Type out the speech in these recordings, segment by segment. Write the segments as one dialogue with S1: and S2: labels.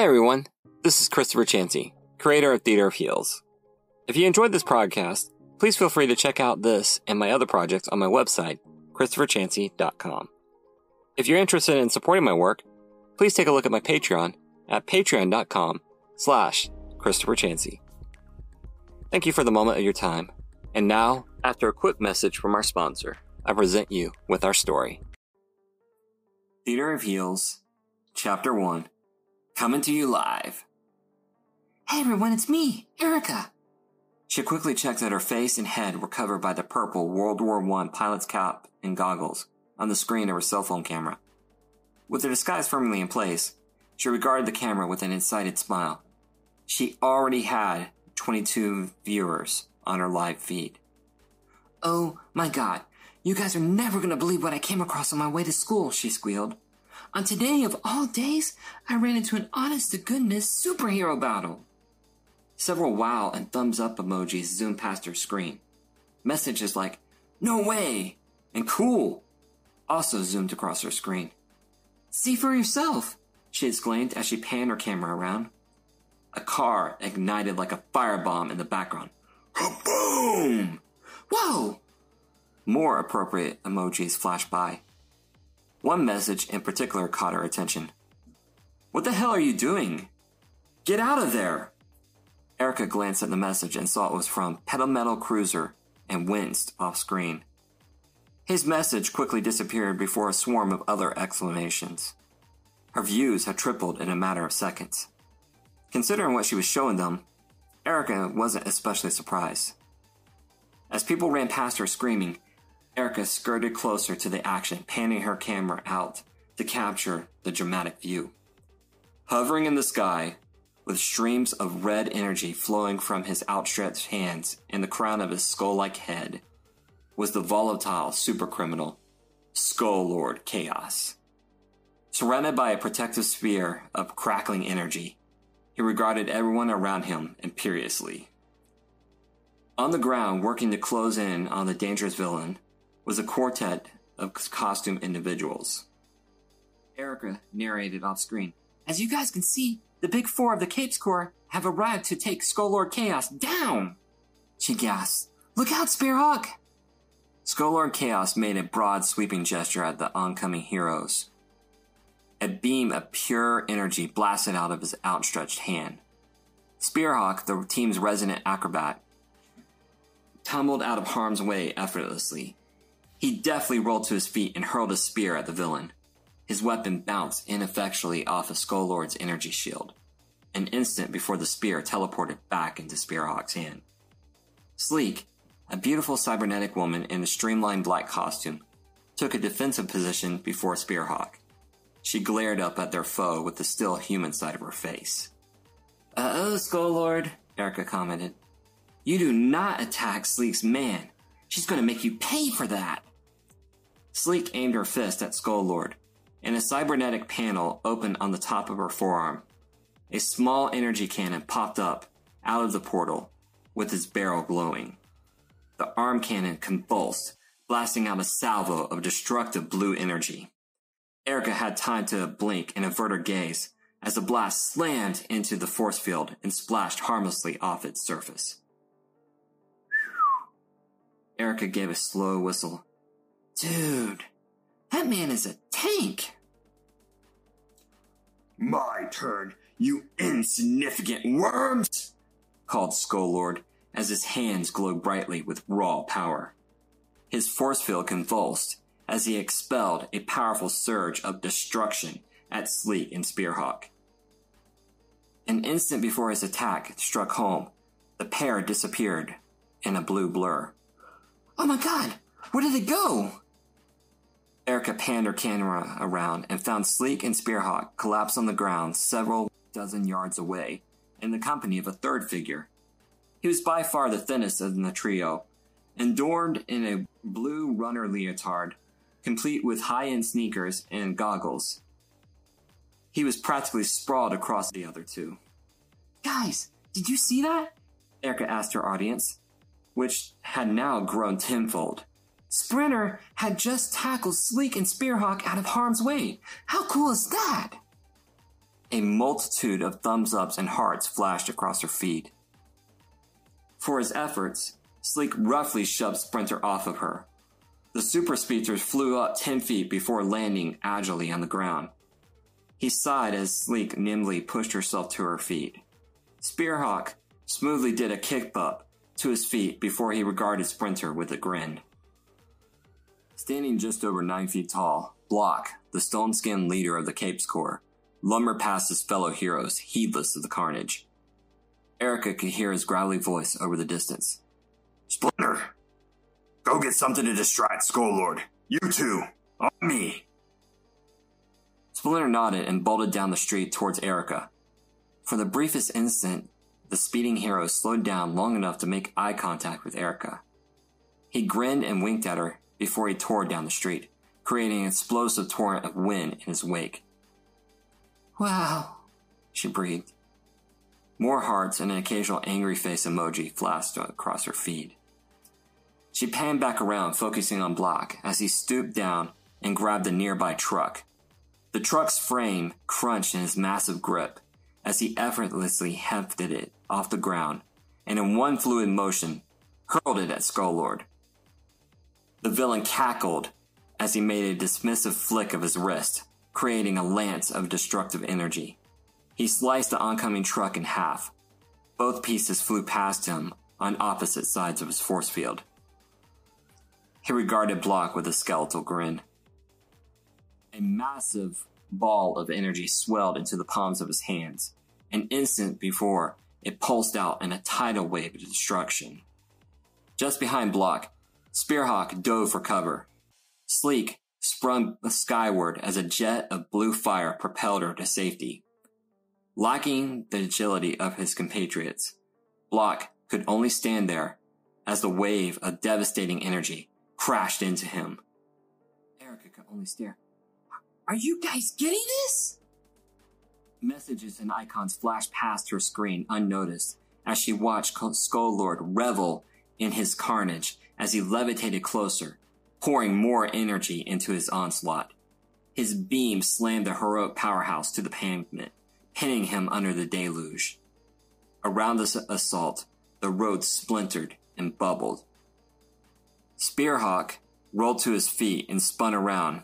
S1: Hey everyone, this is Christopher Chansey, creator of Theater of Heels. If you enjoyed this podcast, please feel free to check out this and my other projects on my website, christopherchansey.com. If you're interested in supporting my work, please take a look at my Patreon at patreon.com slash Christopher Chansey. Thank you for the moment of your time. And now, after a quick message from our sponsor, I present you with our story. Theater of Heels, Chapter 1 Coming to you live.
S2: Hey everyone, it's me, Erica.
S1: She quickly checked that her face and head were covered by the purple World War I pilot's cap and goggles on the screen of her cell phone camera. With her disguise firmly in place, she regarded the camera with an excited smile. She already had 22 viewers on her live feed.
S2: Oh my god, you guys are never gonna believe what I came across on my way to school, she squealed. On today of all days, I ran into an honest to goodness superhero battle.
S1: Several wow and thumbs up emojis zoomed past her screen. Messages like, no way, and cool, also zoomed across her screen.
S2: See for yourself,
S1: she exclaimed as she panned her camera around. A car ignited like a firebomb in the background. Boom!
S2: Whoa!
S1: More appropriate emojis flashed by. One message in particular caught her attention. What the hell are you doing? Get out of there! Erica glanced at the message and saw it was from Pedal Metal Cruiser and winced off screen. His message quickly disappeared before a swarm of other exclamations. Her views had tripled in a matter of seconds. Considering what she was showing them, Erica wasn't especially surprised. As people ran past her screaming, Erica skirted closer to the action, panning her camera out to capture the dramatic view. Hovering in the sky, with streams of red energy flowing from his outstretched hands and the crown of his skull like head, was the volatile supercriminal, Skull Lord Chaos. Surrounded by a protective sphere of crackling energy, he regarded everyone around him imperiously. On the ground, working to close in on the dangerous villain, was a quartet of costume individuals.
S2: Erica narrated off screen. As you guys can see, the big four of the Capes Corps have arrived to take Skull Lord Chaos down! She gasped. Look out, Spearhawk!
S1: Skull Lord Chaos made a broad sweeping gesture at the oncoming heroes. A beam of pure energy blasted out of his outstretched hand. Spearhawk, the team's resident acrobat, tumbled out of harm's way effortlessly, he deftly rolled to his feet and hurled a spear at the villain. His weapon bounced ineffectually off of Skull Lord's energy shield, an instant before the spear teleported back into Spearhawk's hand. Sleek, a beautiful cybernetic woman in a streamlined black costume, took a defensive position before Spearhawk. She glared up at their foe with the still human side of her face.
S2: Uh oh, Skull Lord, Erica commented. You do not attack Sleek's man. She's going to make you pay for that.
S1: Sleek aimed her fist at Skull Lord, and a cybernetic panel opened on the top of her forearm. A small energy cannon popped up out of the portal, with its barrel glowing. The arm cannon convulsed, blasting out a salvo of destructive blue energy. Erica had time to blink and avert her gaze as the blast slammed into the force field and splashed harmlessly off its surface. Erica gave a slow whistle
S2: Dude, that man is a tank.
S3: My turn, you insignificant worms!
S1: called Skull Lord as his hands glowed brightly with raw power. His force field convulsed as he expelled a powerful surge of destruction at Sleek and Spearhawk. An instant before his attack struck home, the pair disappeared in a blue blur.
S2: Oh my god, where did it go?
S1: Erica panned her camera around and found Sleek and Spearhawk collapsed on the ground several dozen yards away, in the company of a third figure. He was by far the thinnest of the trio, adorned in a blue runner leotard, complete with high end sneakers and goggles. He was practically sprawled across the other two.
S2: Guys, did you see that?
S1: Erica asked her audience, which had now grown tenfold.
S2: Sprinter had just tackled Sleek and Spearhawk out of harm's way. How cool is that?
S1: A multitude of thumbs ups and hearts flashed across her feed. For his efforts, Sleek roughly shoved Sprinter off of her. The super speedsters flew up 10 feet before landing agilely on the ground. He sighed as Sleek nimbly pushed herself to her feet. Spearhawk smoothly did a kick up to his feet before he regarded Sprinter with a grin. Standing just over nine feet tall, Block, the stone skinned leader of the Capes Corps, lumbered past his fellow heroes, heedless of the carnage. Erica could hear his growly voice over the distance.
S3: Sprinter, go get something to distract Skull Lord. You two, on me.
S1: Sprinter nodded and bolted down the street towards Erica. For the briefest instant, the speeding hero slowed down long enough to make eye contact with Erica. He grinned and winked at her before he tore down the street, creating an explosive torrent of wind in his wake.
S2: Wow,
S1: she breathed. More hearts and an occasional angry face emoji flashed across her feed. She panned back around, focusing on Block as he stooped down and grabbed a nearby truck. The truck's frame crunched in his massive grip as he effortlessly hefted it off the ground and in one fluid motion hurled it at Skull The villain cackled as he made a dismissive flick of his wrist, creating a lance of destructive energy. He sliced the oncoming truck in half. Both pieces flew past him on opposite sides of his force field. He regarded Block with a skeletal grin. A massive ball of energy swelled into the palms of his hands. An instant before, it pulsed out in a tidal wave of destruction. Just behind Block, Spearhawk dove for cover. Sleek sprung skyward as a jet of blue fire propelled her to safety. Lacking the agility of his compatriots, Block could only stand there as the wave of devastating energy crashed into him. Erica could only stare.
S2: Are you guys getting this?
S1: Messages and icons flashed past her screen unnoticed as she watched Skull Lord revel in his carnage as he levitated closer, pouring more energy into his onslaught. His beam slammed the heroic powerhouse to the pavement, pinning him under the deluge. Around this assault, the road splintered and bubbled. Spearhawk rolled to his feet and spun around,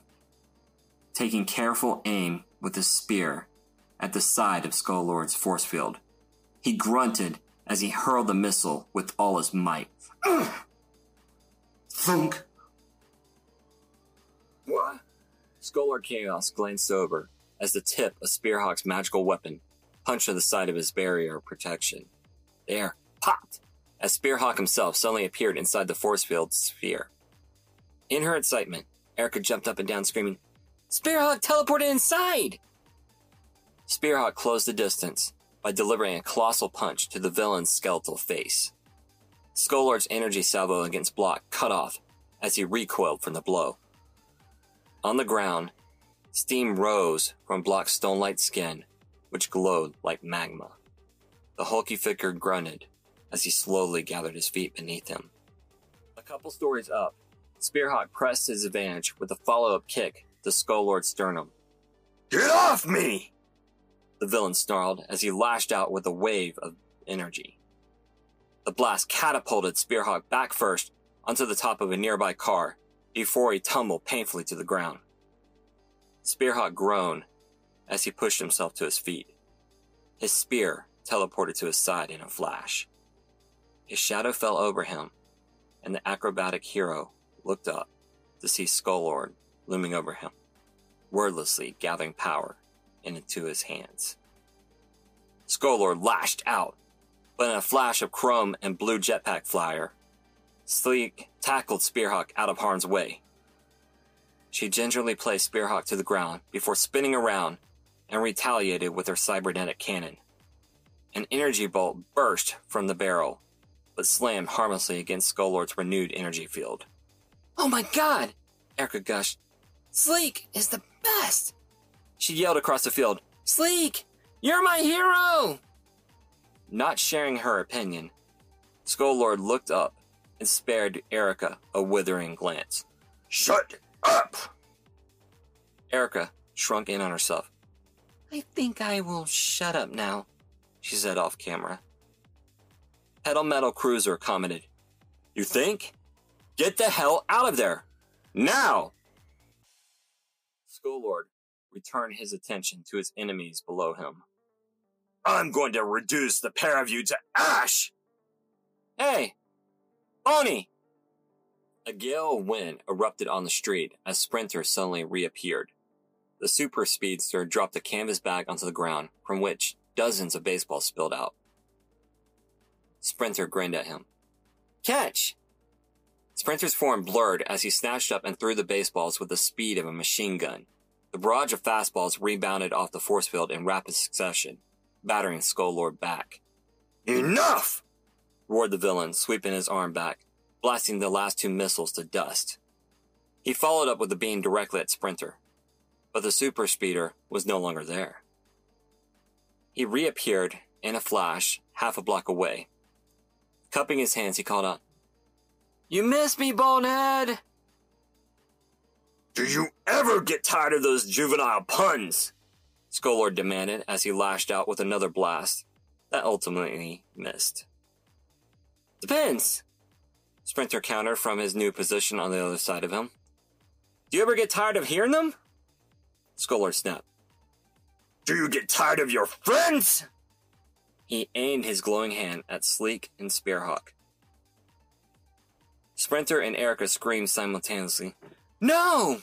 S1: taking careful aim with his spear at the side of Skull Lord's force field. He grunted as he hurled the missile with all his might.
S3: Thunk!
S1: What? Lord Chaos glanced over as the tip of Spearhawk's magical weapon punched the side of his barrier protection. The air popped as Spearhawk himself suddenly appeared inside the force field sphere. In her excitement, Erica jumped up and down screaming, Spearhawk teleported inside! Spearhawk closed the distance by delivering a colossal punch to the villain's skeletal face. Skull Lord's energy salvo against Block cut off as he recoiled from the blow. On the ground, steam rose from Block's stone-like skin, which glowed like magma. The hulky figure grunted as he slowly gathered his feet beneath him. A couple stories up, Spearhawk pressed his advantage with a follow-up kick to Skull sternum.
S3: Get off me!
S1: the villain snarled as he lashed out with a wave of energy. The blast catapulted Spearhawk back first onto the top of a nearby car before he tumbled painfully to the ground. Spearhawk groaned as he pushed himself to his feet. His spear teleported to his side in a flash. His shadow fell over him, and the acrobatic hero looked up to see Skull Lord looming over him, wordlessly gathering power into his hands. Skull Lord lashed out, but in a flash of chrome and blue jetpack flyer, Sleek tackled Spearhawk out of harm's way. She gingerly placed Spearhawk to the ground before spinning around and retaliated with her cybernetic cannon. An energy bolt burst from the barrel, but slammed harmlessly against Skull Lord's renewed energy field.
S2: Oh my god!
S1: Erica gushed.
S2: Sleek is the best!
S1: She yelled across the field,
S2: Sleek, you're my hero!
S1: Not sharing her opinion, Skull Lord looked up and spared Erica a withering glance.
S3: Shut up!
S1: Erica shrunk in on herself. I think I will shut up now, she said off camera. Pedal Metal Cruiser commented, You think? Get the hell out of there! Now! Skull Lord returned his attention to his enemies below him. I'm going to reduce the pair of you to ash! Hey! Bonnie! A gale of wind erupted on the street as Sprinter suddenly reappeared. The super speedster dropped a canvas bag onto the ground, from which dozens of baseballs spilled out. Sprinter grinned at him. Catch! Sprinter's form blurred as he snatched up and threw the baseballs with the speed of a machine gun. The barrage of fastballs rebounded off the force field in rapid succession, battering Skull Lord back. Enough! roared the villain, sweeping his arm back, blasting the last two missiles to dust. He followed up with a beam directly at Sprinter, but the super speeder was no longer there. He reappeared in a flash half a block away. Cupping his hands, he called out, You missed me, bonehead! Do you ever get tired of those juvenile puns? Skull Lord demanded as he lashed out with another blast that ultimately missed. Depends. Sprinter countered from his new position on the other side of him. Do you ever get tired of hearing them? Skull Lord snapped. Do you get tired of your friends? He aimed his glowing hand at Sleek and Spearhawk. Sprinter and Erica screamed simultaneously. No!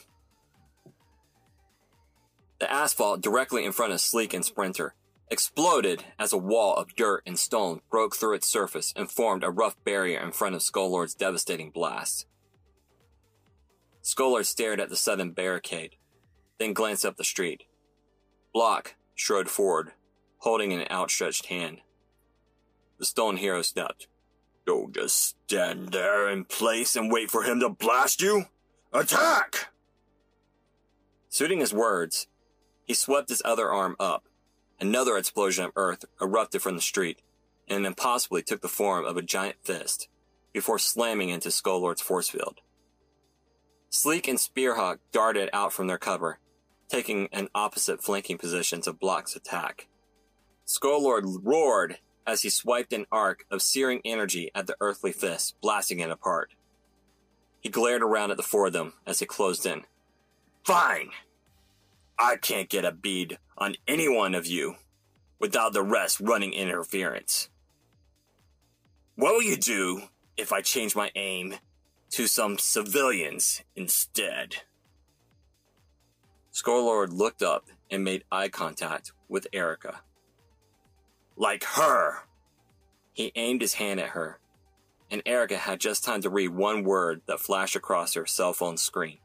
S1: The asphalt directly in front of Sleek and Sprinter exploded as a wall of dirt and stone broke through its surface and formed a rough barrier in front of Skull Lord's devastating blast. Skull Lord stared at the southern barricade, then glanced up the street. Block strode forward, holding an outstretched hand. The stone hero snapped. Don't just stand there in place and wait for him to blast you. Attack! Suiting his words, he swept his other arm up. Another explosion of earth erupted from the street, and impossibly took the form of a giant fist, before slamming into Skull Lord's force field. Sleek and Spearhawk darted out from their cover, taking an opposite flanking position to Block's attack. Skull Lord roared as he swiped an arc of searing energy at the earthly fist, blasting it apart. He glared around at the four of them as they closed in. Fine! I can't get a bead on any one of you without the rest running interference. What will you do if I change my aim to some civilians instead? Skull Lord looked up and made eye contact with Erica. Like her! He aimed his hand at her, and Erica had just time to read one word that flashed across her cell phone screen.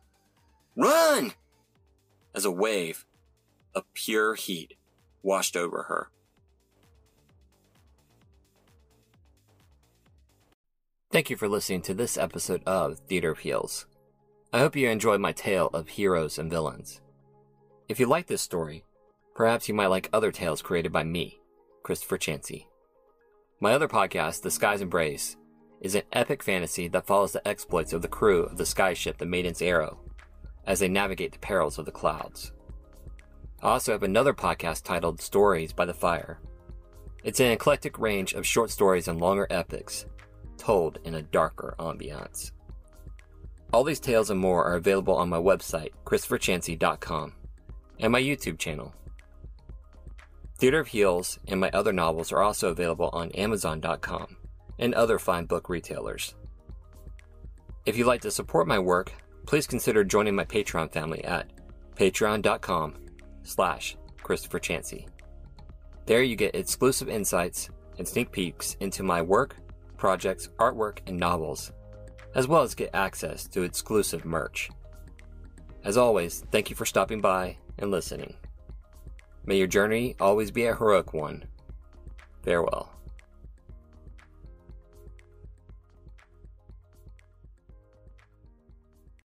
S1: Run! As a wave of pure heat washed over her. Thank you for listening to this episode of Theater Heels. I hope you enjoyed my tale of heroes and villains. If you like this story, perhaps you might like other tales created by me, Christopher Chansey. My other podcast, The Sky's Embrace, is an epic fantasy that follows the exploits of the crew of the skyship The Maiden's Arrow as they navigate the perils of the clouds. I also have another podcast titled Stories by the Fire. It's an eclectic range of short stories and longer epics, told in a darker ambiance. All these tales and more are available on my website, ChristopherChansey.com and my YouTube channel. Theater of Heels and my other novels are also available on Amazon.com and other fine book retailers. If you'd like to support my work, please consider joining my Patreon family at patreon.com slash Christopher Chansey. There you get exclusive insights and sneak peeks into my work, projects, artwork, and novels, as well as get access to exclusive merch. As always, thank you for stopping by and listening. May your journey always be a heroic one. Farewell.